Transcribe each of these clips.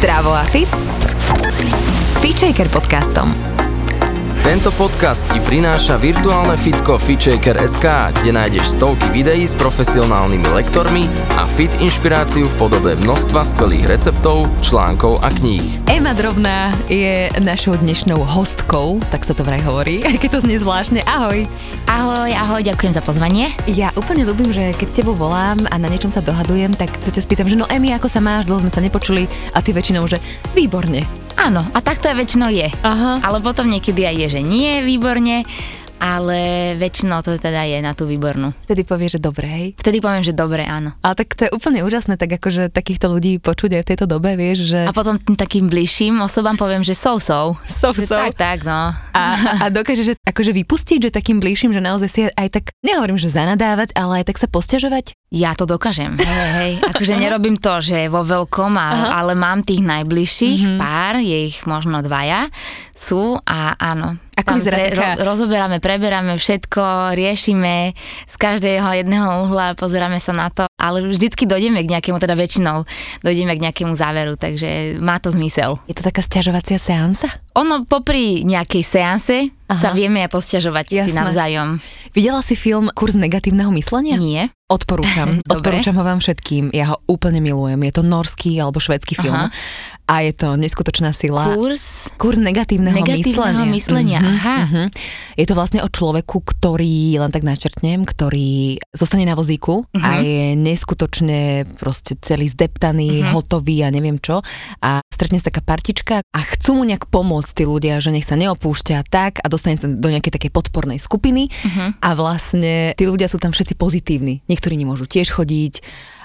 Zdravo a fit s Feature podcastom. Tento podcast ti prináša virtuálne fitko FitShaker.sk, kde nájdeš stovky videí s profesionálnymi lektormi a fit inšpiráciu v podobe množstva skvelých receptov, článkov a kníh. Ema Drobná je našou dnešnou hostkou, tak sa to vraj hovorí, aj keď to znie zvláštne. Ahoj. Ahoj, ahoj, ďakujem za pozvanie. Ja úplne ľúbim, že keď s tebou volám a na niečom sa dohadujem, tak sa ťa spýtam, že no Emi, ako sa máš, dlho sme sa nepočuli a ty väčšinou, že výborne. Áno, a tak to väčšinou je. Aha. Ale potom niekedy aj je, že nie výborne ale väčšinou to teda je na tú výbornú. Vtedy povie, že dobre, hej? Vtedy poviem, že dobre, áno. Ale tak to je úplne úžasné, tak akože takýchto ľudí počuť aj v tejto dobe, vieš, že... A potom tým takým bližším osobám poviem, že so so. So so. Tak, tak, no. A, a dokáže, že akože vypustiť, že takým bližším, že naozaj si aj tak, nehovorím, že zanadávať, ale aj tak sa posťažovať? Ja to dokážem, hej, hej. Akože nerobím to, že vo veľkom, a, ale mám tých najbližších mm-hmm. pár, je ich možno dvaja, sú a áno, ako vyzerá pre, taká... ro, rozoberáme, preberáme všetko, riešime z každého jedného uhla, pozeráme sa na to, ale vždycky dojdeme k nejakému, teda väčšinou dojdeme k nejakému záveru, takže má to zmysel. Je to taká stiažovacia seansa? Ono popri nejakej seanse Aha. sa vieme posťažovať si navzájom. Videla si film Kurs negatívneho myslenia? Nie. Odporúčam. Odporúčam ho vám všetkým. Ja ho úplne milujem. Je to norský alebo švedský film. Aha. A je to neskutočná sila. Kurs? Kurs negatívneho, negatívneho myslenia. myslenia. Uh-huh, Aha. Uh-huh. Je to vlastne o človeku, ktorý, len tak načrtnem, ktorý zostane na vozíku uh-huh. a je neskutočne proste celý zdeptaný, uh-huh. hotový a neviem čo. A stretne sa taká partička a chcú mu nejak pomôcť tí ľudia, že nech sa neopúšťa tak a dostane sa do nejakej takej podpornej skupiny uh-huh. a vlastne tí ľudia sú tam všetci pozitívni. Niektorí nemôžu tiež chodiť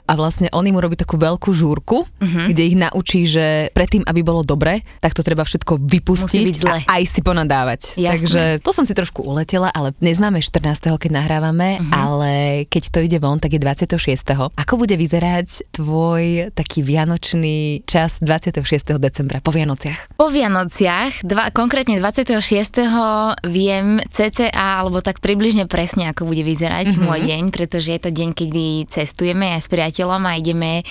a vlastne on im urobí takú veľkú žúrku, uh-huh. kde ich naučí, že predtým, aby bolo dobre, tak to treba všetko vypustiť a aj si ponadávať. Jasné. Takže to som si trošku uletela, ale dnes máme 14. keď nahrávame, uh-huh. ale keď to ide von, tak je 26. Ako bude vyzerať tvoj taký vianočný čas 26. decembra po Vianociach? Po Vianociach, dva, konkrétne 26. viem cca, alebo tak približne presne, ako bude vyzerať uh-huh. môj deň, pretože je to deň, keď cestujeme aj s priateľom priateľom a ideme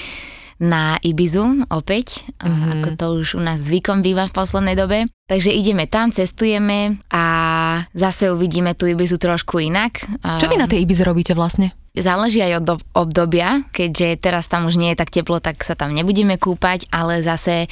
na Ibizu opäť, mm-hmm. ako to už u nás zvykom býva v poslednej dobe. Takže ideme tam, cestujeme a zase uvidíme tú Ibizu trošku inak. Čo vy na tej Ibize robíte vlastne? Záleží aj od obdobia, keďže teraz tam už nie je tak teplo, tak sa tam nebudeme kúpať, ale zase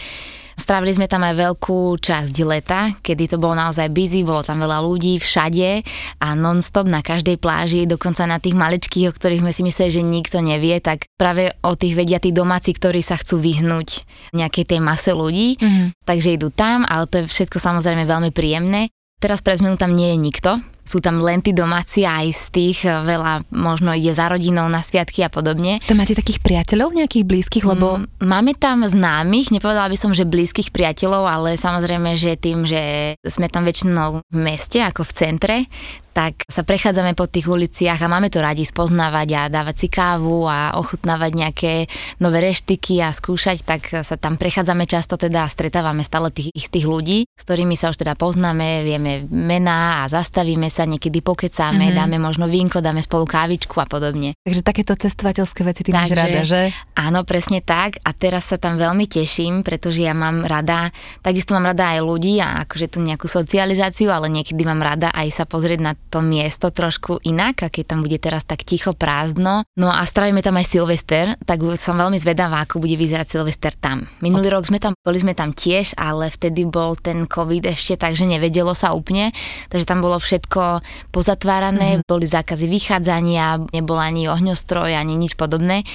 Strávili sme tam aj veľkú časť leta, kedy to bolo naozaj busy, bolo tam veľa ľudí všade a non-stop na každej pláži, dokonca na tých maličkých, o ktorých sme si mysleli, že nikto nevie, tak práve o tých vedia tí domáci, ktorí sa chcú vyhnúť nejakej tej mase ľudí, mm-hmm. takže idú tam, ale to je všetko samozrejme veľmi príjemné. Teraz pre zmenu tam nie je nikto, sú tam len tí domáci aj z tých eh, veľa možno ide za rodinou na sviatky a podobne. Tam máte takých priateľov nejakých blízkych, lebo... Mm, máme tam známych, nepovedala by som, že blízkych priateľov, ale samozrejme, že tým, že sme tam väčšinou v meste, ako v centre, tak sa prechádzame po tých uliciach a máme to radi spoznávať a dávať si kávu a ochutnávať nejaké nové reštiky a skúšať, tak sa tam prechádzame často teda a stretávame stále tých istých ľudí, s ktorými sa už teda poznáme, vieme mená a zastavíme sa, niekedy pokecáme, mm-hmm. dáme možno vínko, dáme spolu kávičku a podobne. Takže takéto cestovateľské veci ty máš rada, že? Áno, presne tak a teraz sa tam veľmi teším, pretože ja mám rada, takisto mám rada aj ľudí a akože tu nejakú socializáciu, ale niekedy mám rada aj sa pozrieť na to miesto trošku inak, aké tam bude teraz tak ticho, prázdno. No a strávime tam aj Silvester, tak som veľmi zvedavá, ako bude vyzerať Silvester tam. Minulý rok sme tam, boli sme tam tiež, ale vtedy bol ten COVID ešte, takže nevedelo sa úplne, takže tam bolo všetko pozatvárané, mm-hmm. boli zákazy vychádzania, nebol ani ohňostroj, ani nič podobné.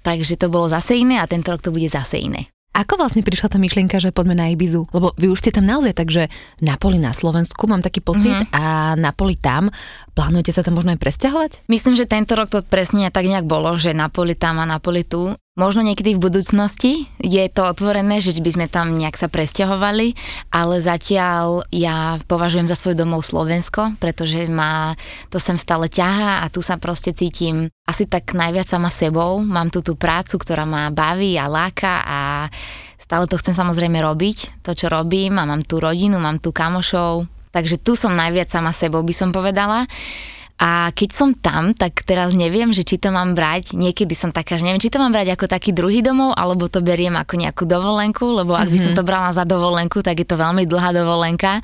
Takže to bolo zase iné a tento rok to bude zase iné. Ako vlastne prišla tá myšlienka, že poďme na Ibizu? Lebo vy už ste tam naozaj tak, že na poli na Slovensku, mám taký pocit, mm-hmm. a na poli tam. Plánujete sa tam možno aj presťahovať? Myslím, že tento rok to presne tak nejak bolo, že na poli tam a na poli tu. Možno niekedy v budúcnosti je to otvorené, že by sme tam nejak sa presťahovali, ale zatiaľ ja považujem za svoj domov Slovensko, pretože ma to sem stále ťahá a tu sa proste cítim asi tak najviac sama sebou. Mám tu tú prácu, ktorá ma baví a láka a stále to chcem samozrejme robiť, to čo robím a mám tu rodinu, mám tu kamošov, takže tu som najviac sama sebou by som povedala A keď som tam, tak teraz neviem, že či to mám brať, niekedy som taká, že neviem, či to mám brať ako taký druhý domov, alebo to beriem ako nejakú dovolenku, lebo ak by som to brala za dovolenku, tak je to veľmi dlhá dovolenka.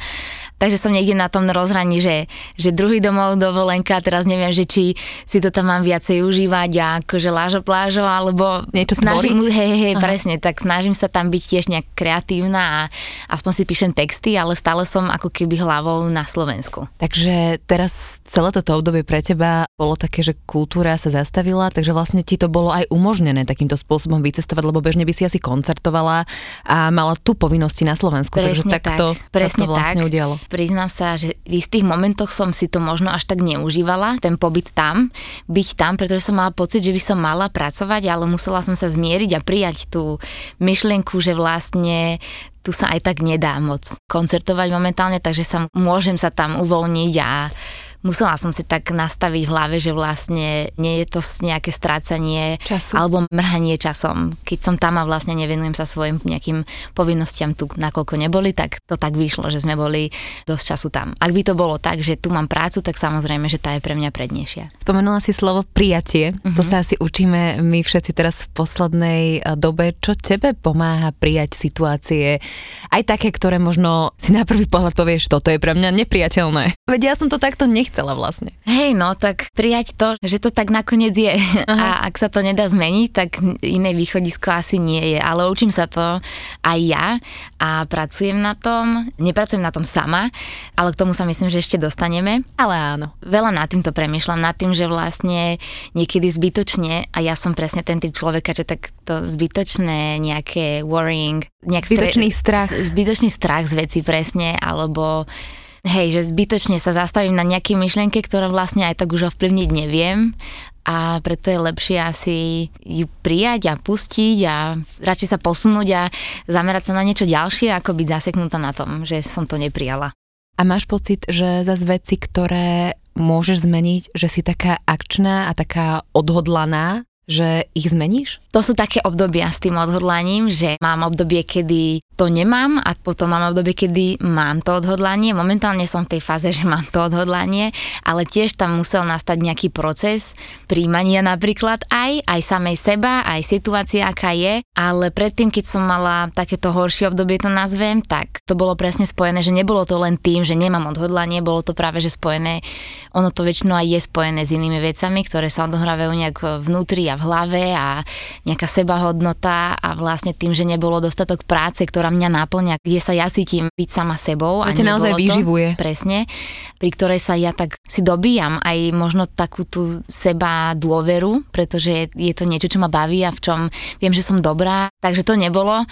Takže som niekde na tom rozhraní, že, že druhý domov dovolenka, teraz neviem, že či si to tam mám viacej užívať a akože lážo plážo, alebo Niečo snažím, stvoriť? hej, hej, presne, tak snažím sa tam byť tiež nejak kreatívna a aspoň si píšem texty, ale stále som ako keby hlavou na Slovensku. Takže teraz celé toto obdobie pre teba bolo také, že kultúra sa zastavila, takže vlastne ti to bolo aj umožnené takýmto spôsobom vycestovať, lebo bežne by si asi koncertovala a mala tu povinnosti na Slovensku, takže Presne takto tak, presne to vlastne tak. udialo. Priznám sa, že v istých momentoch som si to možno až tak neužívala, ten pobyt tam, byť tam, pretože som mala pocit, že by som mala pracovať, ale musela som sa zmieriť a prijať tú myšlienku, že vlastne tu sa aj tak nedá moc koncertovať momentálne, takže sa môžem sa tam uvoľniť a musela som si tak nastaviť v hlave, že vlastne nie je to nejaké strácanie Času. alebo mrhanie časom. Keď som tam a vlastne nevenujem sa svojim nejakým povinnostiam tu, nakoľko neboli, tak to tak vyšlo, že sme boli dosť času tam. Ak by to bolo tak, že tu mám prácu, tak samozrejme, že tá je pre mňa prednejšia. Spomenula si slovo prijatie, to sa asi učíme my všetci teraz v poslednej eh, dobe. Čo tebe pomáha prijať situácie, aj také, ktoré možno si na prvý pohľad povieš, toto je pre mňa nepriateľné. Veď ja som to takto nechcela vlastne. Hej, no tak prijať to, že to tak nakoniec je. A ak sa to nedá zmeniť, tak iné východisko asi nie je. Ale učím sa to aj ja a pracujem na tom. Nepracujem na tom sama, ale k tomu sa myslím, že ešte dostaneme. Ale áno. Veľa nad týmto premyšľam, nad tým, že vlastne niekedy zbytočne, a ja som presne ten typ človeka, že tak to zbytočné nejaké worrying, nejak Zbytočný strach. z- Zbytočný strach z veci presne, alebo hej, že zbytočne sa zastavím na nejakej myšlienke, ktorá vlastne aj tak už ovplyvniť neviem a preto je lepšie asi ju prijať a pustiť a radšej sa posunúť a zamerať sa na niečo ďalšie, ako byť zaseknutá na tom, že som to neprijala. A máš pocit, že zase veci, ktoré môžeš zmeniť, že si taká akčná a taká odhodlaná, že ich zmeníš? To sú také obdobia s tým odhodlaním, že mám obdobie, kedy to nemám a potom mám obdobie, kedy mám to odhodlanie. Momentálne som v tej fáze, že mám to odhodlanie, ale tiež tam musel nastať nejaký proces príjmania napríklad aj, aj samej seba, aj situácia, aká je, ale predtým, keď som mala takéto horšie obdobie, to nazvem, tak to bolo presne spojené, že nebolo to len tým, že nemám odhodlanie, bolo to práve, že spojené, ono to väčšinou aj je spojené s inými vecami, ktoré sa odohrávajú nejak vnútri a v hlave a nejaká sebahodnota a vlastne tým, že nebolo dostatok práce, ktorá mňa náplňa, kde sa ja cítim byť sama sebou. Že ťa naozaj nebolo to, vyživuje. Presne, pri ktorej sa ja tak si dobíjam aj možno takú tú seba dôveru, pretože je to niečo, čo ma baví a v čom viem, že som dobrá. Takže to nebolo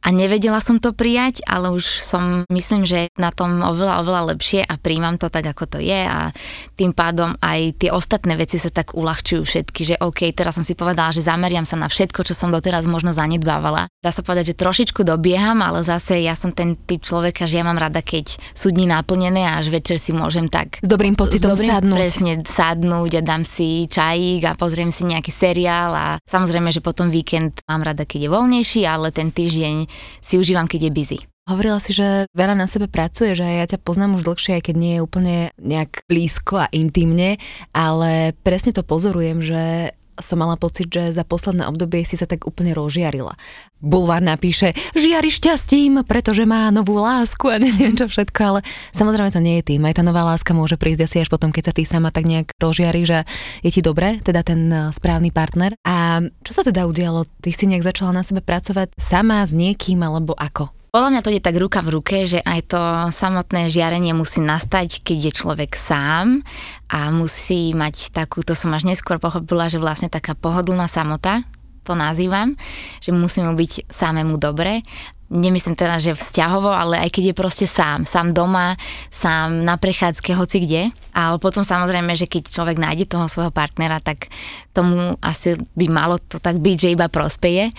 a nevedela som to prijať, ale už som, myslím, že na tom oveľa, oveľa lepšie a príjmam to tak, ako to je a tým pádom aj tie ostatné veci sa tak uľahčujú všetky, že OK, teraz som si povedala, že zameriam sa na všetko, čo som doteraz možno zanedbávala. Dá sa povedať, že trošičku dobieham, ale zase ja som ten typ človeka, že ja mám rada, keď sú dni naplnené a až večer si môžem tak S dobrým pocitom s dobrým, sadnúť. Presne, sadnúť a dám si čajík a pozriem si nejaký seriál a samozrejme, že potom víkend mám rada, keď je voľnejší, ale ten týždeň si užívam, keď je busy. Hovorila si, že veľa na sebe pracuje, že ja ťa poznám už dlhšie, aj keď nie je úplne nejak blízko a intimne, ale presne to pozorujem, že som mala pocit, že za posledné obdobie si sa tak úplne rozžiarila. Bulvár napíše, žiari šťastím, pretože má novú lásku a neviem čo všetko, ale samozrejme to nie je tým. Aj tá nová láska môže prísť asi až potom, keď sa ty sama tak nejak rozžiariš a je ti dobre, teda ten eh, správny partner. A čo sa teda udialo? Ty si nejak začala na sebe pracovať sama s niekým, alebo ako? Podľa mňa to ide tak ruka v ruke, že aj to samotné žiarenie musí nastať, keď je človek sám a musí mať takú, to som až neskôr pochopila, že vlastne taká pohodlná samota, to nazývam, že musí mu byť samému dobre. Nemyslím teda, že vzťahovo, ale aj keď je proste sám, sám doma, sám na prechádzke, hoci kde. A potom samozrejme, že keď človek nájde toho svojho partnera, tak tomu asi by malo to tak byť, že iba prospeje.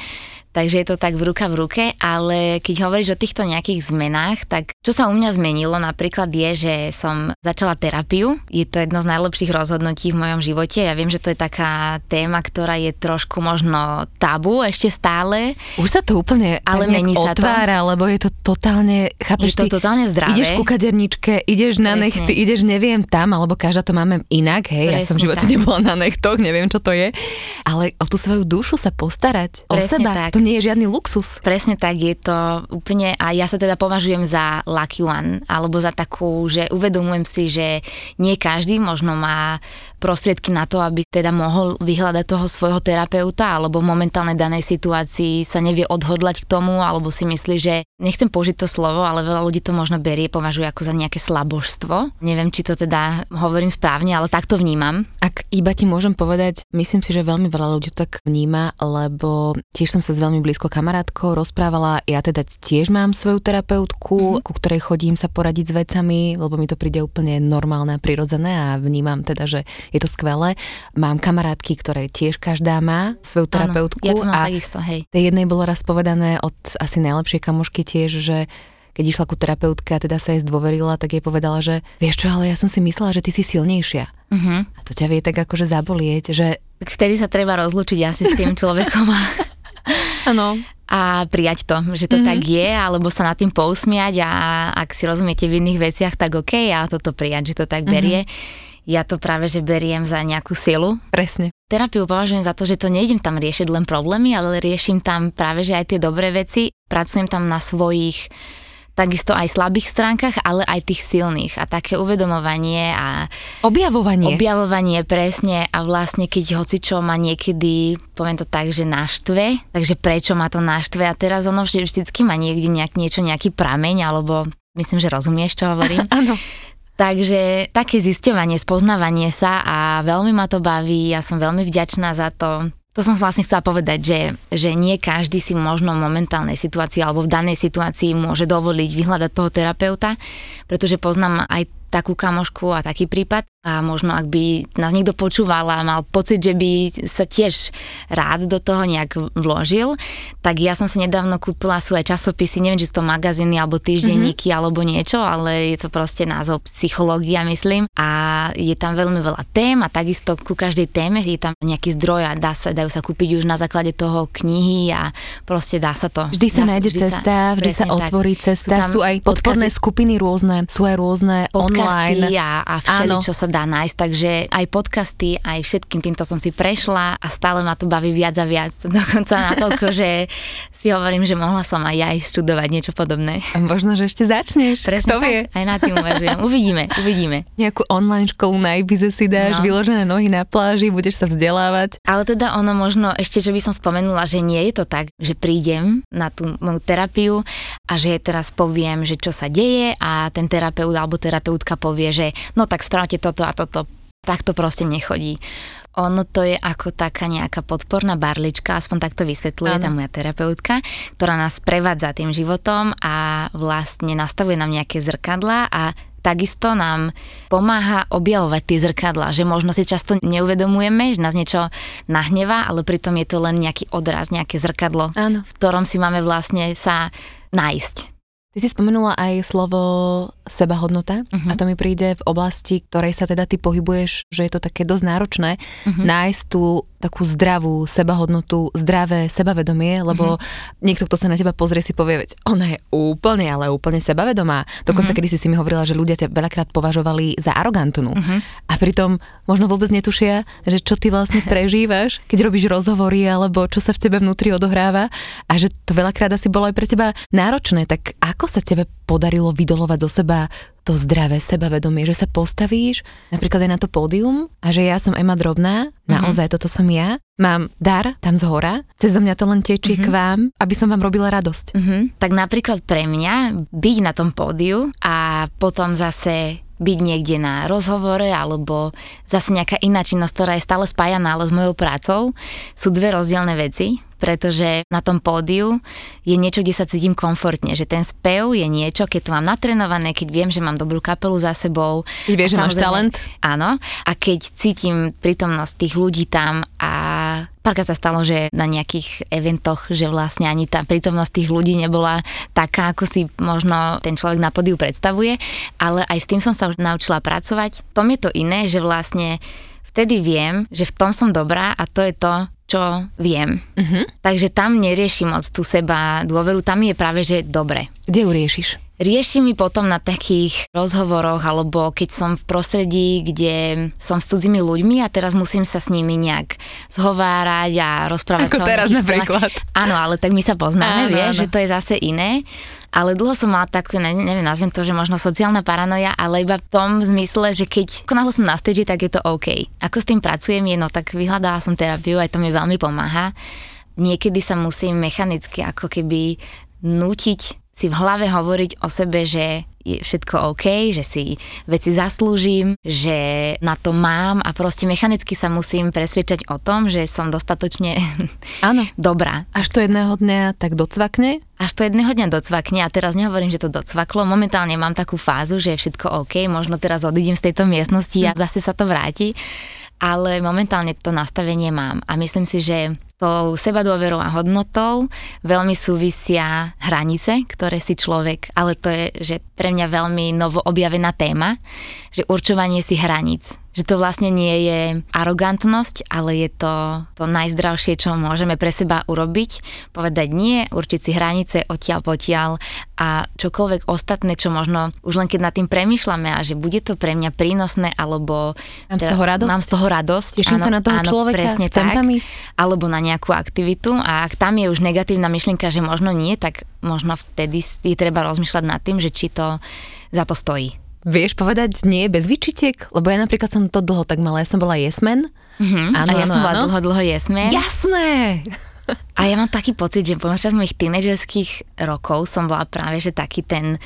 Takže je to tak v ruka v ruke, ale keď hovoríš o týchto nejakých zmenách, tak čo sa u mňa zmenilo napríklad je, že som začala terapiu. Je to jedno z najlepších rozhodnutí v mojom živote. Ja viem, že to je taká téma, ktorá je trošku možno tabu ešte stále. Už sa to úplne ale tak mení sa otvára, to. lebo je to totálne, chápeš, je to totálne zdravé. Ideš ku kaderničke, ideš na Presne. nechty, ideš neviem tam, alebo každá to máme inak, hej, Presne ja som v živote tak. nebola na nechtoch, neviem čo to je, ale o tú svoju dušu sa postarať, Presne o seba, tak. to nie je žiadny luxus. Presne tak, je to úplne, a ja sa teda považujem za lucky one, alebo za takú, že uvedomujem si, že nie každý možno má prostriedky na to, aby teda mohol vyhľadať toho svojho terapeuta, alebo v momentálnej danej situácii sa nevie odhodlať k tomu, alebo si myslí, že nechcem použiť to slovo, ale veľa ľudí to možno berie, považuje ako za nejaké slabožstvo. Neviem, či to teda hovorím správne, ale tak to vnímam. Ak iba ti môžem povedať, myslím si, že veľmi veľa ľudí to tak vníma, lebo tiež som sa s veľmi blízko kamarátkou rozprávala, ja teda tiež mám svoju terapeutku, mm. ku ktorej chodím sa poradiť s vecami, lebo mi to príde úplne normálne a prirodzené a vnímam teda, že je to skvelé. Mám kamarátky, ktoré tiež každá má svoju terapeutku. Áno, ja to mám a takisto, hej. Tej jednej bolo raz povedané od asi najlepšej kamošky tiež, že keď išla ku terapeutke a teda sa jej zdôverila, tak jej povedala, že vieš čo, ale ja som si myslela, že ty si silnejšia. Uh-huh. A to ťa vie tak akože zabolieť, že... Vtedy sa treba rozlúčiť asi s tým človekom. Áno. a prijať to, že to mm-hmm. tak je, alebo sa nad tým pousmiať a ak si rozumiete v iných veciach, tak OK, a toto prijať, že to tak berie. Mm-hmm ja to práve, že beriem za nejakú silu. Presne. Terapiu považujem za to, že to nejdem tam riešiť len problémy, ale riešim tam práve, že aj tie dobré veci. Pracujem tam na svojich takisto aj slabých stránkach, ale aj tých silných a také uvedomovanie a objavovanie. Objavovanie presne a vlastne keď hoci čo ma niekedy, poviem to tak, že naštve, takže prečo ma to naštve a teraz ono vždy, vždycky má niekde nejak, niečo, nejaký prameň alebo myslím, že rozumieš, čo hovorím. Áno. Takže také zisťovanie, spoznávanie sa a veľmi ma to baví, ja som veľmi vďačná za to. To som vlastne chcela povedať, že, že nie každý si možno v momentálnej situácii alebo v danej situácii môže dovoliť vyhľadať toho terapeuta, pretože poznám aj takú kamošku a taký prípad. A možno ak by nás niekto počúval a mal pocit, že by sa tiež rád do toho nejak vložil, tak ja som si nedávno kúpila svoje časopisy, neviem, či sú to magazíny alebo týždenníky mm-hmm. alebo niečo, ale je to proste názov psychológia, myslím. A je tam veľmi veľa tém a takisto ku každej téme je tam nejaký zdroj a dá sa, dajú sa kúpiť už na základe toho knihy a proste dá sa to. Vždy sa nájde cesta, vždy sa otvorí tak. cesta, sú, sú aj podporné skupiny rôzne, sú aj rôzne podcasty a, a všeli, čo sa dá nájsť, takže aj podcasty, aj všetkým týmto som si prešla a stále ma to baví viac a viac. Dokonca na toľko, že si hovorím, že mohla som aj ja študovať niečo podobné. A možno, že ešte začneš. Presne Kto tak, vie? aj na tým uvažujem. Uvidíme, uvidíme. Nejakú online školu na Ibize si dáš, no. vyložené nohy na pláži, budeš sa vzdelávať. Ale teda ono možno ešte, že by som spomenula, že nie je to tak, že prídem na tú moju terapiu a že teraz poviem, že čo sa deje a ten terapeut alebo terapeutka povie, že no tak spravte toto a toto. Tak to proste nechodí. Ono to je ako taká nejaká podporná barlička, aspoň takto vysvetľuje ano. tá moja terapeutka, ktorá nás prevádza tým životom a vlastne nastavuje nám nejaké zrkadla a takisto nám pomáha objavovať tie zrkadla, že možno si často neuvedomujeme, že nás niečo nahnevá, ale pritom je to len nejaký odraz, nejaké zrkadlo, Áno. v ktorom si máme vlastne sa nájsť. Ty si spomenula aj slovo sebahodnota uh-huh. a to mi príde v oblasti, ktorej sa teda ty pohybuješ, že je to také dosť náročné uh-huh. nájsť tú takú zdravú sebahodnotu, zdravé sebavedomie, lebo mm-hmm. niekto, kto sa na teba pozrie, si povie, veď ona je úplne, ale úplne sebavedomá. Dokonca, mm-hmm. kedy si si mi hovorila, že ľudia ťa veľakrát považovali za arogantnú. Mm-hmm. A pritom možno vôbec netušia, že čo ty vlastne prežívaš, keď robíš rozhovory, alebo čo sa v tebe vnútri odohráva a že to veľakrát asi bolo aj pre teba náročné. Tak ako sa tebe podarilo vydolovať zo seba to zdravé sebavedomie, že sa postavíš napríklad aj na to pódium a že ja som Ema Drobná, naozaj mm-hmm. toto som ja, mám dar tam z hora, cez mňa to len tečie mm-hmm. k vám, aby som vám robila radosť. Mm-hmm. Tak napríklad pre mňa byť na tom pódiu a potom zase byť niekde na rozhovore alebo zase nejaká iná činnosť, ktorá je stále spájaná ale s mojou prácou, sú dve rozdielne veci pretože na tom pódiu je niečo, kde sa cítim komfortne, že ten spev je niečo, keď to mám natrenované, keď viem, že mám dobrú kapelu za sebou. Keď vieš, že máš talent. Áno. A keď cítim prítomnosť tých ľudí tam a párkrát sa stalo, že na nejakých eventoch, že vlastne ani tá prítomnosť tých ľudí nebola taká, ako si možno ten človek na podiu predstavuje, ale aj s tým som sa už naučila pracovať. Tom je to iné, že vlastne vtedy viem, že v tom som dobrá a to je to, čo viem. Uh-huh. Takže tam neriešim moc tú seba dôveru, tam je práve, že dobre. Kde ju riešiš? Rieši mi potom na takých rozhovoroch, alebo keď som v prostredí, kde som s cudzími ľuďmi a teraz musím sa s nimi nejak zhovárať a rozprávať Ako teraz napríklad. Áno, ale tak my sa poznáme, áno, vieš, áno. že to je zase iné. Ale dlho som mala takú, neviem, nazvem to, že možno sociálna paranoja, ale iba v tom zmysle, že keď náhle som na stage, tak je to OK. Ako s tým pracujem, je, no tak vyhľadala som terapiu, aj to mi veľmi pomáha. Niekedy sa musím mechanicky ako keby nútiť si v hlave hovoriť o sebe, že je všetko OK, že si veci zaslúžim, že na to mám a proste mechanicky sa musím presvedčať o tom, že som dostatočne Áno. dobrá. Až to jedného dňa tak docvakne? Až to jedného dňa docvakne a teraz nehovorím, že to docvaklo. Momentálne mám takú fázu, že je všetko OK, možno teraz odídem z tejto miestnosti a zase sa to vráti ale momentálne to nastavenie mám a myslím si, že tou sebadôverou a hodnotou veľmi súvisia hranice, ktoré si človek, ale to je že pre mňa veľmi novo objavená téma, že určovanie si hraníc že to vlastne nie je arogantnosť, ale je to to najzdravšie, čo môžeme pre seba urobiť. Povedať nie, určiť si hranice odtiaľ potiaľ a čokoľvek ostatné, čo možno už len keď nad tým premyšľame a že bude to pre mňa prínosné, alebo... Mám z toho radosť? Mám z toho radosť. Teším áno, sa na toho áno, človeka, presne chcem tak, tam ísť. Alebo na nejakú aktivitu a ak tam je už negatívna myšlienka, že možno nie, tak možno vtedy je treba rozmýšľať nad tým, že či to za to stojí. Vieš povedať nie bez vyčitiek? Lebo ja napríklad som to dlho tak mala, ja som bola jesmen. Mm-hmm. Áno, a ja áno, som bola áno. dlho, dlho jesmen. Jasné! A ja mám taký pocit, že počas mojich tínedžerských rokov som bola práve, že taký ten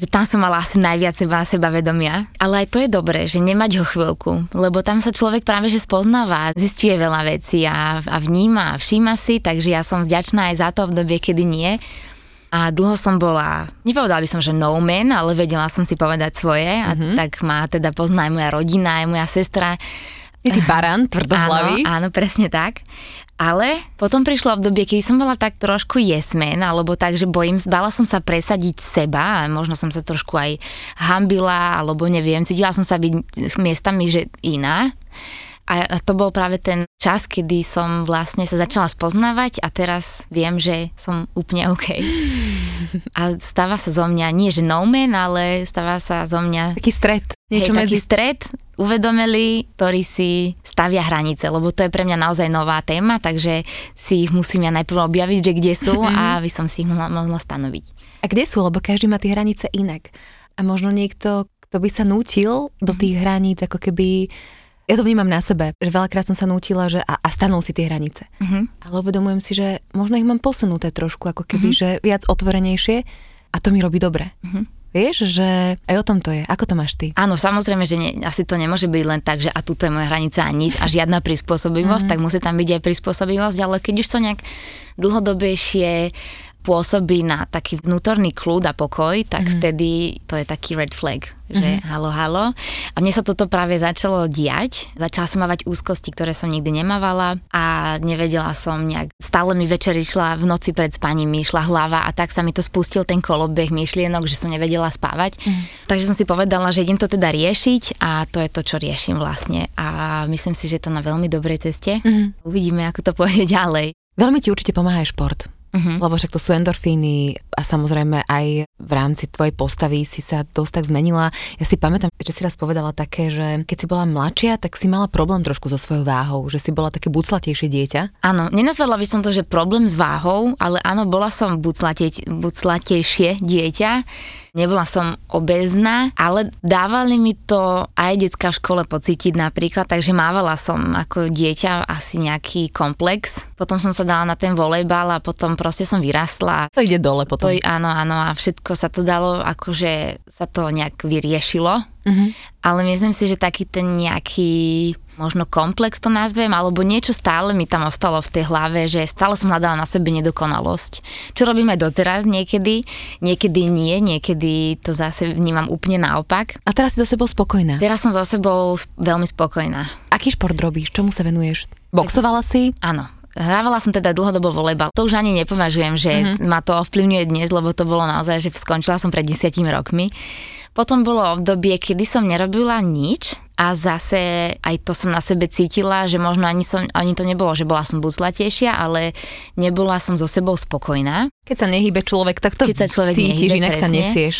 že tam som mala asi najviac seba, sebavedomia. Ale aj to je dobré, že nemať ho chvíľku, lebo tam sa človek práve že spoznáva, zistuje veľa vecí a, a vníma a všíma si, takže ja som vďačná aj za to obdobie, kedy nie. A dlho som bola, nepovedala by som, že no man, ale vedela som si povedať svoje a mm-hmm. tak ma teda pozná aj moja rodina, aj moja sestra. Ty si baran, tvrdohlavý. Áno, áno, presne tak. Ale potom prišlo obdobie, keď som bola tak trošku jesmen, alebo tak, že bojím, bala som sa presadiť seba a možno som sa trošku aj hambila, alebo neviem, cítila som sa byť miestami, že iná. A to bol práve ten čas, kedy som vlastne sa začala spoznávať a teraz viem, že som úplne OK. A stáva sa zo mňa, nie že no man, ale stáva sa zo mňa... Taký stred. Niečo hej, medzi... taký stred, uvedomili, ktorí si stavia hranice, lebo to je pre mňa naozaj nová téma, takže si ich musím ja najprv objaviť, že kde sú a aby som si ich mohla, mohla stanoviť. A kde sú? Lebo každý má tie hranice inak. A možno niekto, kto by sa nútil do mhm. tých hraníc, ako keby ja to vnímam na sebe, že veľakrát som sa nútila, že a, a stanul si tie hranice. Uh-huh. Ale uvedomujem si, že možno ich mám posunuté trošku, ako keby, uh-huh. že viac otvorenejšie a to mi robí dobre. Uh-huh. Vieš, že aj o tom to je. Ako to máš ty? Áno, samozrejme, že ne, asi to nemôže byť len tak, že a tuto je moja hranica a nič a žiadna prispôsobivosť, tak musí tam byť aj prispôsobivosť, ale keď už to nejak dlhodobejšie pôsobí na taký vnútorný kľud a pokoj, tak mm. vtedy to je taký red flag, že mm. halo, halo. A mne sa toto práve začalo diať. Začala som mávať úzkosti, ktoré som nikdy nemávala a nevedela som nejak, stále mi večer išla v noci pred spaním, mi išla hlava a tak sa mi to spustil ten kolobeh myšlienok, že som nevedela spávať. Mm. Takže som si povedala, že idem to teda riešiť a to je to, čo riešim vlastne. A myslím si, že je to na veľmi dobrej ceste. Mm. Uvidíme, ako to pôjde ďalej. Veľmi ti určite pomáha aj šport. Uh-huh. Lebo však to sú endorfíny a samozrejme aj v rámci tvojej postavy si sa dosť tak zmenila. Ja si pamätám, že si raz povedala také, že keď si bola mladšia, tak si mala problém trošku so svojou váhou, že si bola také buclatejšie dieťa. Áno, nenazvala by som to, že problém s váhou, ale áno, bola som buclatejšie dieťa Nebola som obezná, ale dávali mi to aj detská v škole pocítiť napríklad, takže mávala som ako dieťa asi nejaký komplex. Potom som sa dala na ten volejbal a potom proste som vyrastla. To ide dole potom. To, áno, áno a všetko sa to dalo, akože sa to nejak vyriešilo Mhm. ale myslím si, že taký ten nejaký možno komplex to nazvem, alebo niečo stále mi tam ostalo v tej hlave, že stále som hľadala na sebe nedokonalosť. Čo robím aj doteraz niekedy, niekedy nie, niekedy to zase vnímam úplne naopak. A teraz si so sebou spokojná. Teraz som so sebou veľmi spokojná. Aký šport robíš? Čomu sa venuješ? Boxovala si? Áno. Hrávala som teda dlhodobo volejbal. To už ani nepovažujem, že Mhm. mm-hmm. ma to ovplyvňuje dnes, lebo to bolo naozaj, že skončila som pred desiatimi rokmi. Potom bolo obdobie, kedy som nerobila nič a zase aj to som na sebe cítila, že možno ani, som, ani to nebolo, že bola som buslatejšia, ale nebola som so sebou spokojná. Keď sa nehybe človek, tak to Keď sa človek cítiš, nehybe, inak sa presne. nesieš.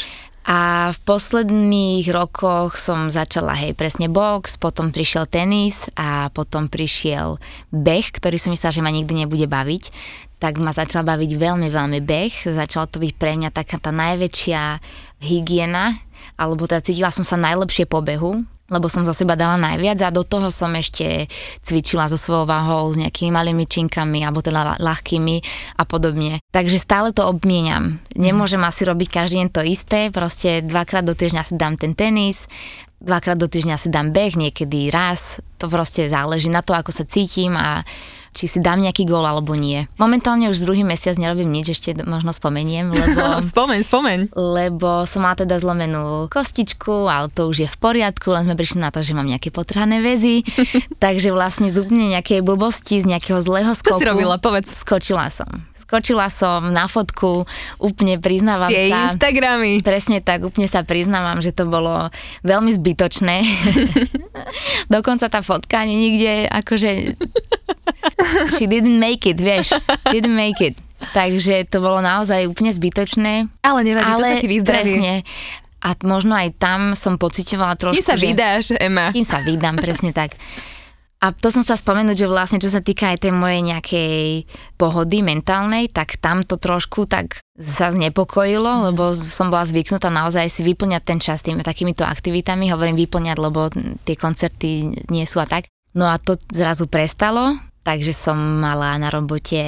A v posledných rokoch som začala, hej, presne box, potom prišiel tenis a potom prišiel beh, ktorý som myslela, že ma nikdy nebude baviť. Tak ma začal baviť veľmi, veľmi beh. Začalo to byť pre mňa taká tá najväčšia hygiena, alebo teda cítila som sa najlepšie po behu, lebo som zo seba dala najviac a do toho som ešte cvičila so svojou váhou, s nejakými malými činkami alebo teda ľa- ľahkými a podobne. Takže stále to obmieniam. Nemôžem asi robiť každý deň to isté, proste dvakrát do týždňa si dám ten tenis, dvakrát do týždňa si dám beh, niekedy raz, to proste záleží na to, ako sa cítim a či si dám nejaký gól alebo nie. Momentálne už druhý mesiac nerobím nič, ešte možno spomeniem, lebo spomeň, spomeň. lebo som mala teda zlomenú kostičku, ale to už je v poriadku, len sme prišli na to, že mám nejaké potrhané väzy, takže vlastne z úplne nejakej blbosti, z nejakého zlého Čo skoku. si robila? Povedz. Skočila som. Skočila som na fotku, úplne priznávam Tie sa. Instagramy. Presne tak, úplne sa priznávam, že to bolo veľmi zbytočné. Dokonca tá fotka ani nikde, akože she didn't make it, vieš, didn't make it. Takže to bolo naozaj úplne zbytočné. Ale nevadí, to sa ti vyzdraví. presne. A možno aj tam som pocitovala trošku, Kým sa že... vydáš, Ema? Kým sa vydám, presne tak. A to som sa spomenúť, že vlastne čo sa týka aj tej mojej nejakej pohody mentálnej, tak tam to trošku tak sa znepokojilo, lebo som bola zvyknutá naozaj si vyplňať ten čas tými takýmito aktivitami, hovorím vyplňať, lebo tie koncerty nie sú a tak. No a to zrazu prestalo, takže som mala na robote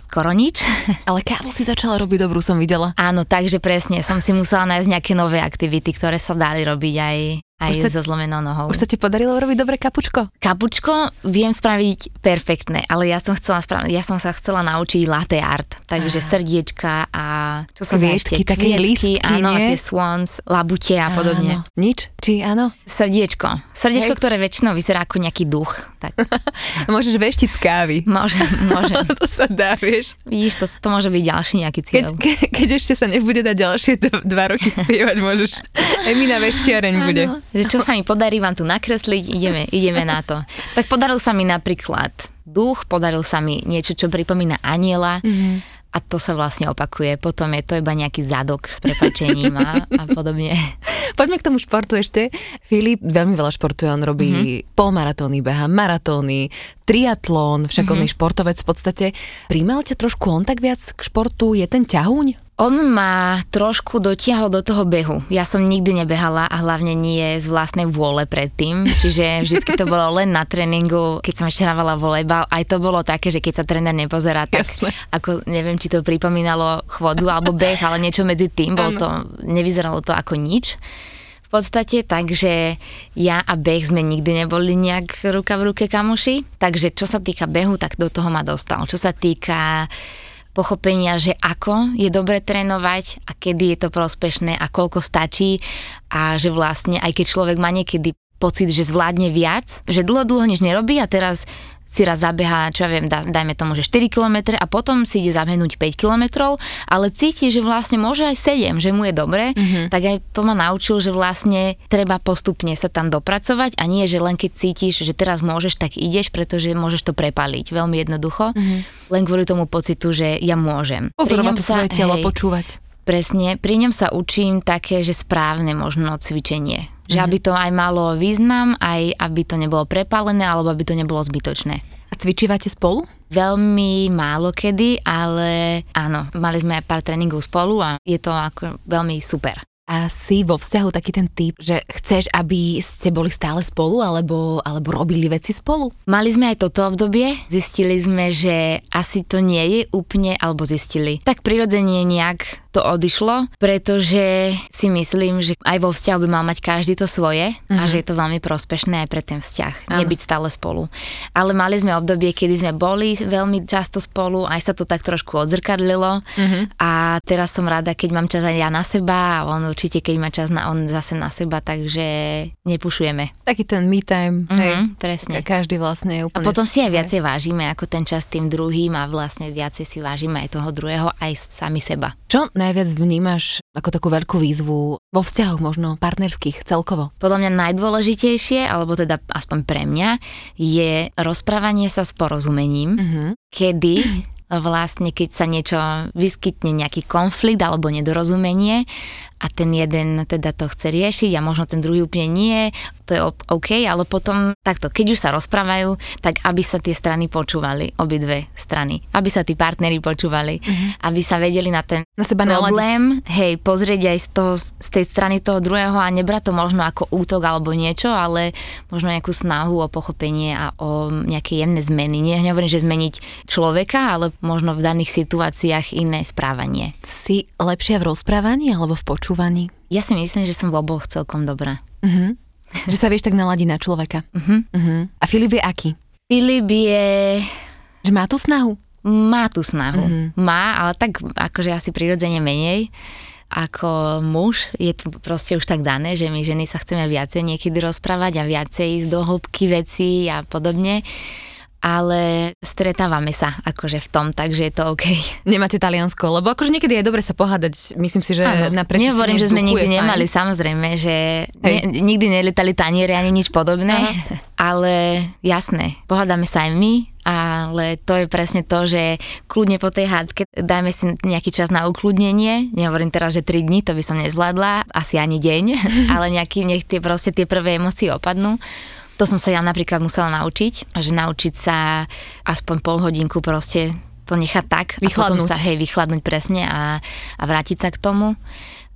skoro nič. Ale kávu si začala robiť dobrú, som videla. Áno, takže presne, som si musela nájsť nejaké nové aktivity, ktoré sa dali robiť aj, aj Už sa- so zlomenou nohou. Už sa ti podarilo robiť dobre kapučko? Kapučko viem spraviť perfektné, ale ja som chcela spraviť, ja som sa chcela naučiť latte art, takže srdiečka a čo som Kvietky, ešte, také lístky, áno, nie? tie swans, labute a podobne. Áno. Nič? Či áno? Srdiečko. Srdiečko, Hej. ktoré väčšinou vyzerá ako nejaký duch. Tak Môžeš veštiť z kávy. môžem, môžem. to sa dá, vieš. Vidíš, to, to môže byť ďalší nejaký Keď, cieľ. ke, keď ešte sa nebude dať ďalšie dva roky spievať, môžeš. Emina veštiareň bude. Áno, že čo sa mi podarí vám tu nakresliť, ideme, ideme na to. Tak podaril sa mi napríklad duch, podaril sa mi niečo, čo pripomína aniela Mhm. a to sa vlastne opakuje. Potom je to iba nejaký zadok s prepačením a, a podobne. Poďme k tomu športu ešte. Filip veľmi veľa športuje, on robí mm-hmm. polmaratóny, beha maratóny, triatlón, však mm-hmm. on je športovec v podstate. Príjmal ťa trošku on tak viac k športu? Je ten ťahuň? On ma trošku dotiahol do toho behu. Ja som nikdy nebehala a hlavne nie z vlastnej vôle predtým, čiže vždycky to bolo len na tréningu, keď som ešte hrávala volejbal. Aj to bolo také, že keď sa tréner nepozerá, tak Jasné. ako neviem, či to pripomínalo chvodzu alebo beh, ale niečo medzi tým, bolo to, nevyzeralo to ako nič. V podstate, takže ja a beh sme nikdy neboli nejak ruka v ruke kamuši, takže čo sa týka behu, tak do toho ma dostal. Čo sa týka pochopenia, že ako je dobre trénovať a kedy je to prospešné a koľko stačí a že vlastne aj keď človek má niekedy pocit, že zvládne viac, že dlho, dlho nič nerobí a teraz si raz zabeha, čo ja viem, dajme tomu, že 4 km a potom si ide zabehnúť 5 km, ale cíti, že vlastne môže aj 7, že mu je dobre, mm-hmm. tak aj to ma naučil, že vlastne treba postupne sa tam dopracovať a nie, že len keď cítiš, že teraz môžeš, tak ideš, pretože môžeš to prepaliť veľmi jednoducho, mm-hmm. len kvôli tomu pocitu, že ja môžem. Pozorovať to svoje telo, hej, počúvať. Presne, pri ňom sa učím také, že správne možno cvičenie. Že aby to aj malo význam, aj aby to nebolo prepálené, alebo aby to nebolo zbytočné. A cvičívate spolu? Veľmi málo kedy, ale áno, mali sme aj pár tréningov spolu a je to ako veľmi super. A si vo vzťahu taký ten typ, že chceš, aby ste boli stále spolu, alebo, alebo robili veci spolu? Mali sme aj toto obdobie, zistili sme, že asi to nie je úplne, alebo zistili. Tak prirodzene nejak to odišlo, pretože si myslím, že aj vo vzťahu by mal mať každý to svoje mm-hmm. a že je to veľmi prospešné aj pre ten vzťah, ano. nebyť stále spolu. Ale mali sme obdobie, kedy sme boli veľmi často spolu, aj sa to tak trošku odzrkadlilo mm-hmm. a teraz som rada, keď mám čas aj ja na seba a on určite, keď má čas na on zase na seba, takže nepušujeme. Taký ten me time, mm-hmm, hej, presne. Každý vlastne je úplne... A potom si aj viacej vážime ako ten čas tým druhým a vlastne viacej si vážime aj toho druhého, aj sami seba. Čo najviac vnímaš ako takú veľkú výzvu vo vzťahoch možno partnerských celkovo? Podľa mňa najdôležitejšie, alebo teda aspoň pre mňa, je rozprávanie sa s porozumením, mm-hmm. kedy vlastne keď sa niečo vyskytne, nejaký konflikt alebo nedorozumenie a ten jeden teda to chce riešiť a možno ten druhý úplne nie, to je OK, ale potom takto, keď už sa rozprávajú, tak aby sa tie strany počúvali, obidve strany, aby sa tí partneri počúvali, uh-huh. aby sa vedeli na ten na seba problém, naladiť. hej, pozrieť aj z, toho, z tej strany toho druhého a nebrať to možno ako útok alebo niečo, ale možno nejakú snahu o pochopenie a o nejaké jemné zmeny. Nie, nehovorím, že zmeniť človeka, ale možno v daných situáciách iné správanie. Si lepšia v rozprávaní alebo v počúvaní? Ja si myslím, že som v oboch celkom dobrá. Uh-huh. Že sa vieš tak naladiť na človeka. Uh-huh. Uh-huh. A Filip je aký? Filip je... Že má tú snahu? Má tú snahu. Uh-huh. Má, ale tak akože asi prirodzene menej ako muž. Je to proste už tak dané, že my ženy sa chceme viacej niekedy rozprávať a viacej ísť do hĺbky veci a podobne ale stretávame sa akože v tom, takže je to OK. Nemáte Taliansko, lebo akože niekedy je dobre sa pohádať, myslím si, že ano, na Nehovorím, že sme nikdy fajn. nemali, samozrejme, že ne, nikdy neletali taniere ani nič podobné, Aha. ale jasné, pohádame sa aj my, ale to je presne to, že kľudne po tej hádke dajme si nejaký čas na ukludnenie, nehovorím teraz, že 3 dní, to by som nezvládla, asi ani deň, ale nejaký, nech tie proste tie prvé emócie opadnú to som sa ja napríklad musela naučiť, že naučiť sa aspoň pol hodinku proste to nechať tak vychladnúť. a potom sa hej vychladnúť presne a, a vrátiť sa k tomu.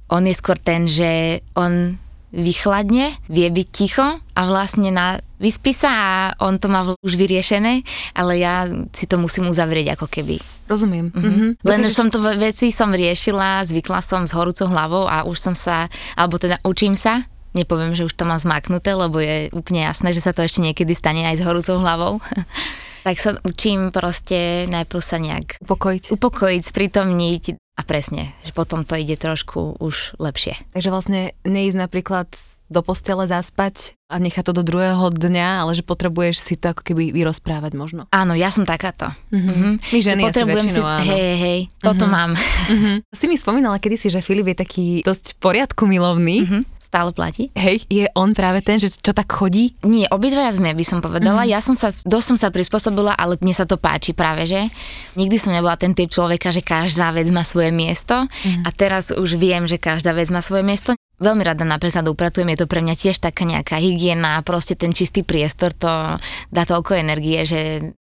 On je skôr ten, že on vychladne, vie byť ticho a vlastne na, vyspí sa a on to má už vyriešené, ale ja si to musím uzavrieť ako keby. Rozumiem. Mm-hmm. Mm-hmm. Len Dokážeš... som to veci som riešila, zvykla som s horúcou hlavou a už som sa, alebo teda učím sa Nepoviem, že už to mám zmaknuté, lebo je úplne jasné, že sa to ešte niekedy stane aj s horúcou hlavou. tak sa učím proste najprv sa nejak upokojiť, upokojiť sprítomniť a presne, že potom to ide trošku už lepšie. Takže vlastne neísť napríklad do postele zaspať a nechať to do druhého dňa, ale že potrebuješ si to ako keby vyrozprávať možno. Áno, ja som takáto. Mm-hmm. Mm-hmm. My ženy asi väčšinou, si, áno. Hej, hej, toto mm-hmm. mám. Mm-hmm. Si mi spomínala kedysi, že Filip je taký dosť poriadku milovný. Mm-hmm. Stále platí. Hej, je on práve ten, že čo tak chodí? Nie, obidvaja sme, by som povedala. Mm-hmm. Ja som sa, dosť som sa prispôsobila, ale mne sa to páči práve, že nikdy som nebola ten typ človeka, že každá vec má svoje miesto mm-hmm. a teraz už viem, že každá vec má svoje miesto. Veľmi rada napríklad upratujem, je to pre mňa tiež taká nejaká hygiena, proste ten čistý priestor to dá toľko energie, že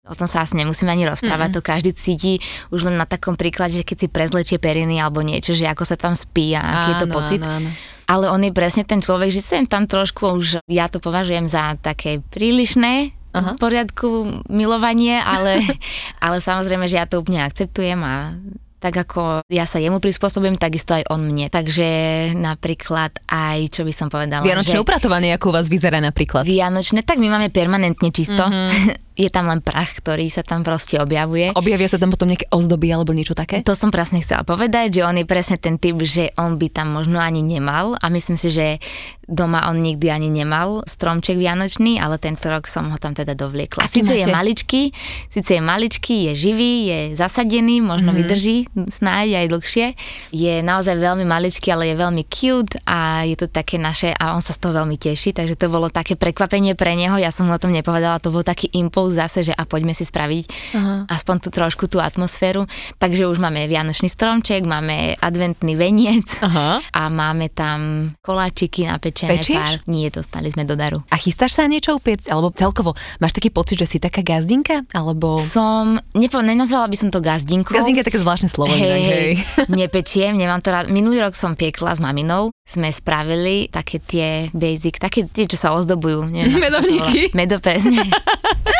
o tom sa asi nemusíme ani rozprávať, mm-hmm. to každý cíti už len na takom príklade, že keď si prezlečie periny alebo niečo, že ako sa tam spí a aký áno, je to pocit. Áno, áno. Ale on je presne ten človek, že sem tam trošku už, ja to považujem za také prílišné, Aha. v poriadku milovanie, ale, ale samozrejme, že ja to úplne akceptujem a tak ako ja sa jemu prispôsobujem, takisto aj on mne. Takže napríklad aj, čo by som povedala. Vianočné že... upratovanie, ako u vás vyzerá napríklad? Vianočné, tak my máme permanentne čisto. Mm-hmm. je tam len prach, ktorý sa tam proste objavuje. Objavia sa tam potom nejaké ozdoby alebo niečo také? To som presne chcela povedať, že on je presne ten typ, že on by tam možno ani nemal a myslím si, že doma on nikdy ani nemal stromček vianočný, ale tento rok som ho tam teda dovliekla. A síce je maličký, síce je maličký, je živý, je zasadený, možno mm-hmm. vydrží snáď aj dlhšie. Je naozaj veľmi maličký, ale je veľmi cute a je to také naše a on sa z toho veľmi teší, takže to bolo také prekvapenie pre neho. Ja som mu o tom nepovedala, to bol taký impuls spolu zase, že a poďme si spraviť Aha. aspoň tú trošku tú atmosféru. Takže už máme vianočný stromček, máme adventný veniec Aha. a máme tam koláčiky napečené. Pár. Nie, dostali sme do daru. A chystáš sa niečo upiecť? Alebo celkovo, máš taký pocit, že si taká gazdinka? Alebo... Som, nepo, nenazvala by som to gazdinkou. Gazdinka je také zvláštne slovo. Hej, hej. nepečiem, nemám to rád. Minulý rok som piekla s maminou, sme spravili také tie basic, také tie, čo sa ozdobujú. Neviem, Medovníky. Medo, presne.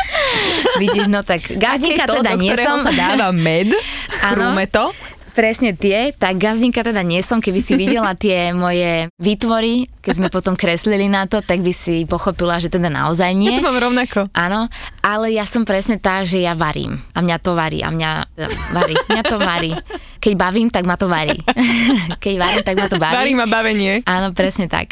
Vidíš, no tak gazdinka to, teda nie som. sa dáva med, chrúme to. Presne tie, tak gazdinka teda nie som, keby si videla tie moje výtvory, keď sme potom kreslili na to, tak by si pochopila, že teda naozaj nie. Ja to mám rovnako. Áno, ale ja som presne tá, že ja varím a mňa to varí a mňa teda varí, mňa to varí. Keď bavím, tak ma to varí. Keď varím, tak ma to baví. Varí ma bavenie. Áno, presne tak.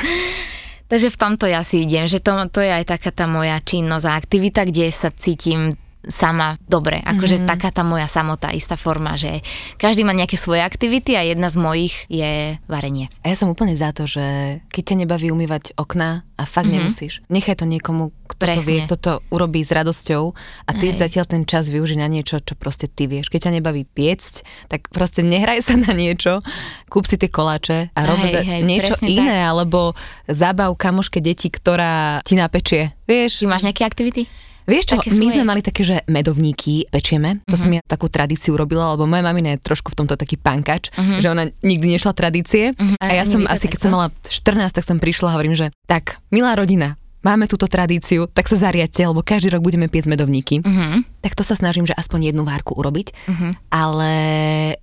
Takže v tomto ja si idem, že to, to je aj taká tá moja činnosť a aktivita, kde sa cítim sama dobre. Akože mm-hmm. taká tá moja samota, istá forma, že každý má nejaké svoje aktivity a jedna z mojich je varenie. A ja som úplne za to, že keď ťa nebaví umývať okná a fakt mm-hmm. nemusíš, nechaj to niekomu, kto Presne. to vie, kto to urobí s radosťou a ty Hej. zatiaľ ten čas využij na niečo, čo proste ty vieš. Keď ťa nebaví piecť, tak proste nehraj sa na niečo, kúp si tie koláče a rob hej, hej, niečo iné, tak. alebo zabav kamoške deti, ktorá ti napečie. Vieš? Ty máš nejaké aktivity? Vieš čo, my svoje... sme mali také, že medovníky pečieme, to uh-huh. som ja takú tradíciu robila, lebo moja mamina je trošku v tomto taký pankač, uh-huh. že ona nikdy nešla tradície uh-huh. a ja som asi, keď som mala 14, tak som prišla a hovorím, že tak, milá rodina, máme túto tradíciu, tak sa zariadte, lebo každý rok budeme piesť medovníky. Uh-huh. Tak to sa snažím, že aspoň jednu várku urobiť, uh-huh. ale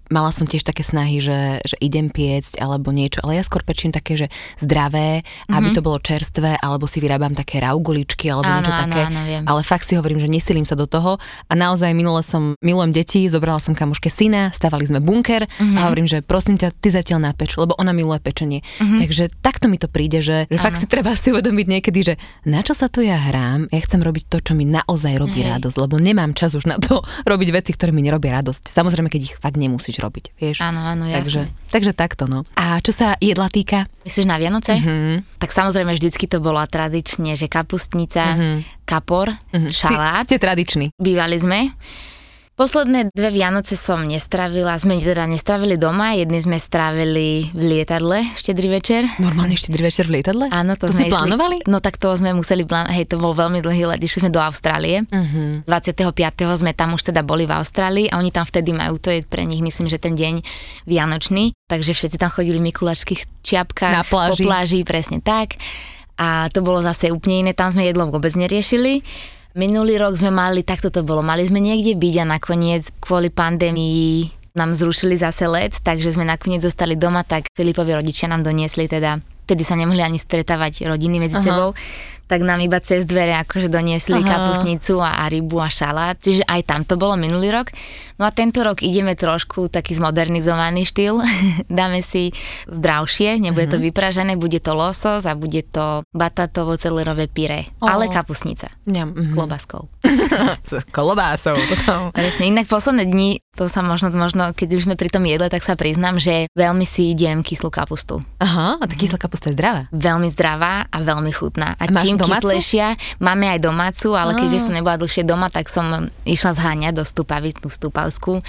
mala som tiež také snahy, že, že idem piecť alebo niečo, ale ja skôr pečím také, že zdravé, uh-huh. aby to bolo čerstvé, alebo si vyrábam také rauguličky alebo áno, niečo áno, také, áno, viem. ale fakt si hovorím, že nesilím sa do toho a naozaj minule som, milujem deti, zobrala som kamoške syna, stavali sme bunker uh-huh. a hovorím, že prosím ťa, ty zatiaľ napeč, lebo ona miluje pečenie. Uh-huh. Takže takto mi to príde, že, že fakt si treba si uvedomiť niekedy, že na čo sa tu ja hrám, ja chcem robiť to, čo mi naozaj robí Hej. radosť, lebo nemám čas už na to robiť veci, ktoré mi nerobia radosť. Samozrejme, keď ich fakt nemusíš robiť, vieš. Áno, áno, jasne. Takže, takže takto, no. A čo sa jedla týka? Myslíš na Vianoce? Mm-hmm. Tak samozrejme vždycky to bola tradične, že kapustnica, mm-hmm. kapor, mm-hmm. šalát. Si, ste tradiční. Bývali sme. Posledné dve Vianoce som nestravila, sme teda nestravili doma, jedny sme strávili v lietadle štedrý večer. Normálne štedrý večer v lietadle? Áno, to, to sme si plánovali? No tak to sme museli plánovať, hej, to bol veľmi dlhý let, išli sme do Austrálie. Uh-huh. Mhm. 25. sme tam už teda boli v Austrálii a oni tam vtedy majú, to je pre nich myslím, že ten deň Vianočný, takže všetci tam chodili v mikulačských čiapkách, Na pláži. po pláži, presne tak. A to bolo zase úplne iné, tam sme jedlo vôbec neriešili. Minulý rok sme mali, takto to bolo, mali sme niekde byť a nakoniec kvôli pandémii nám zrušili zase let, takže sme nakoniec zostali doma, tak Filipovi rodičia nám doniesli teda, vtedy sa nemohli ani stretávať rodiny medzi Aha. sebou, tak nám iba cez dvere akože doniesli Aha. kapusnicu a, a rybu a šalát, čiže aj tam to bolo minulý rok. No a tento rok ideme trošku taký zmodernizovaný štýl, dáme si zdravšie, nebude uh-huh. to mhm. vypražené, bude to losos a bude to batatovo celerové pyré, oh. ale kapusnica Ňam, uh-huh. s klobáskou. s klobásou. Presne, inak posledné dni, to sa možno, možno, keď už sme pri tom jedle, tak sa priznám, že veľmi si idem kyslú kapustu. Aha, a tá kyslá kapusta je zdravá? Veľmi zdravá a veľmi chutná. A, a čím? Kyslejšia. Máme aj domácu, ale keďže som nebola dlhšie doma, tak som išla zháňať do Stupavy, tú Stupavskú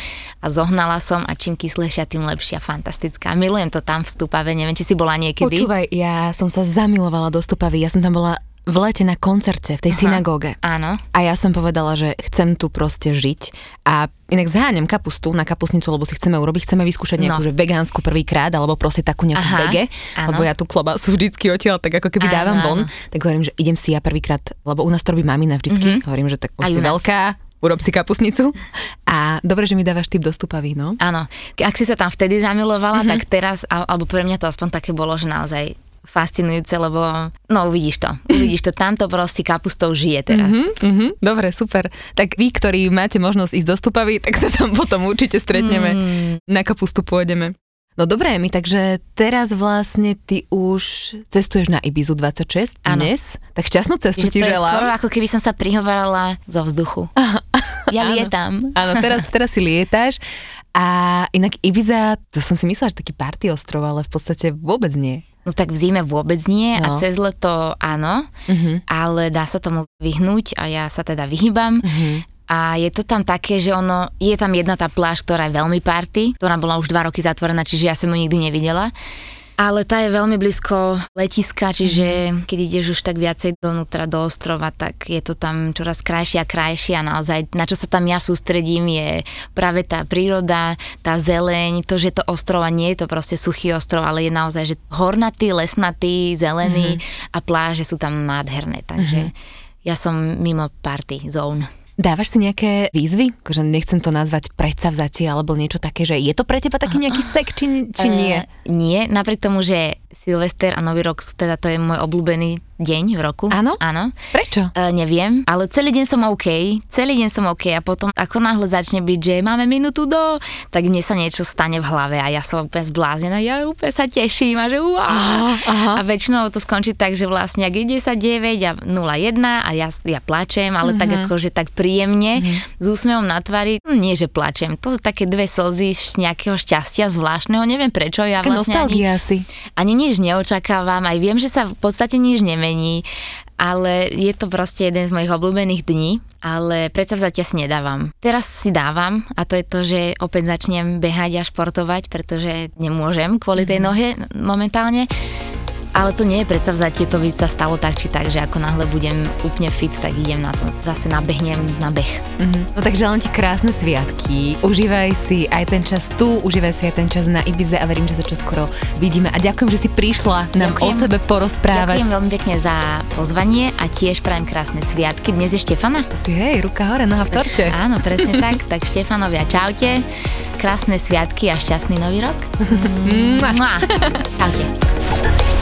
a zohnala som a čím kyslejšia, tým lepšia, fantastická. Milujem to tam v Stupave, neviem, či si bola niekedy. Počúvaj, ja som sa zamilovala do Stupavy, ja som tam bola v lete na koncerte v tej Aha, synagóge. Áno. A ja som povedala, že chcem tu proste žiť a inak zháňam kapustu na kapusnicu, lebo si chceme urobiť, chceme vyskúšať nejakú no. že vegánsku prvýkrát, alebo proste takú nejakú Aha, vege, áno. lebo ja tu klobasu vždycky odtiaľ tak ako keby áno, dávam von, áno. tak hovorím, že idem si ja prvýkrát, lebo u nás to robí mamina vždycky, mm-hmm. hovorím, že tak už Aj si veľká, urob si kapusnicu. A dobre, že mi dávaš tip do stupavy, no. Áno, ak si sa tam vtedy zamilovala, mm-hmm. tak teraz, alebo pre mňa to aspoň také bolo, že naozaj fascinujúce, lebo no uvidíš to. Uvidíš to, tamto proste kapustou žije teraz. Uh-huh, uh-huh, dobre, super. Tak vy, ktorí máte možnosť ísť do Stupavy, tak sa tam potom určite stretneme. Mm. Na kapustu pôjdeme. No dobré, mi takže teraz vlastne ty už cestuješ na Ibizu 26 ano. dnes, tak šťastnú cestu ti želám. skoro ako keby som sa prihovarala zo vzduchu. ja lietam. Áno, teraz, teraz si lietáš a inak Ibiza, to som si myslela, že taký party ostrov, ale v podstate vôbec nie. No tak v zime vôbec nie no. a cez leto áno, uh-huh. ale dá sa tomu vyhnúť a ja sa teda vyhýbam. Uh-huh. A je to tam také, že ono, je tam jedna tá pláž, ktorá je veľmi party, ktorá bola už dva roky zatvorená, čiže ja som ju nikdy nevidela ale tá je veľmi blízko letiska, čiže keď ideš už tak viacej donútra do ostrova, tak je to tam čoraz krajšie a krajšie a naozaj na čo sa tam ja sústredím je práve tá príroda, tá zeleň, to, že to ostrova nie je to proste suchý ostrov, ale je naozaj, že hornatý, lesnatý, zelený mm-hmm. a pláže sú tam nádherné, takže mm-hmm. ja som mimo party zone. Dávaš si nejaké výzvy? Akože nechcem to nazvať predsavzatie alebo niečo také, že je to pre teba taký nejaký sek, či, či nie? Uh, nie, napriek tomu, že Silvester a Nový rok, teda to je môj obľúbený deň v roku. Áno? Áno. Prečo? Uh, neviem, ale celý deň som OK, celý deň som OK a potom ako náhle začne byť, že máme minútu do, tak mne sa niečo stane v hlave a ja som úplne zbláznená, ja úplne sa teším a že uá. Aha, aha. A väčšinou to skončí tak, že vlastne ak sa 9 a 01 a ja, ja plačem, ale uh-huh. tak ako, že tak príjemne, uh-huh. s úsmevom na tvári, hm, nie že plačem, to sú také dve slzy z nejakého šťastia zvláštneho, neviem prečo, ja vlastne nostalgia ani, asi. ani nič neočakávam, aj viem, že sa v podstate nič nemení, ale je to proste jeden z mojich obľúbených dní, ale predsa vzatia si nedávam. Teraz si dávam a to je to, že opäť začnem behať a športovať, pretože nemôžem kvôli tej mhm. nohe momentálne ale to nie je predsa vzatie, to by sa stalo tak či tak, že ako náhle budem úplne fit, tak idem na to. Zase nabehnem na beh. Mm-hmm. No tak želám ti krásne sviatky. Užívaj si aj ten čas tu, užívaj si aj ten čas na Ibize a verím, že sa čoskoro vidíme. A ďakujem, že si prišla nám ďakujem. o sebe porozprávať. Ďakujem veľmi pekne za pozvanie a tiež prajem krásne sviatky. Dnes je Štefana. Si hej, ruka hore, noha v torte. Áno, presne tak. Tak Štefanovia, čaute. Krásne sviatky a šťastný nový rok. Čaute.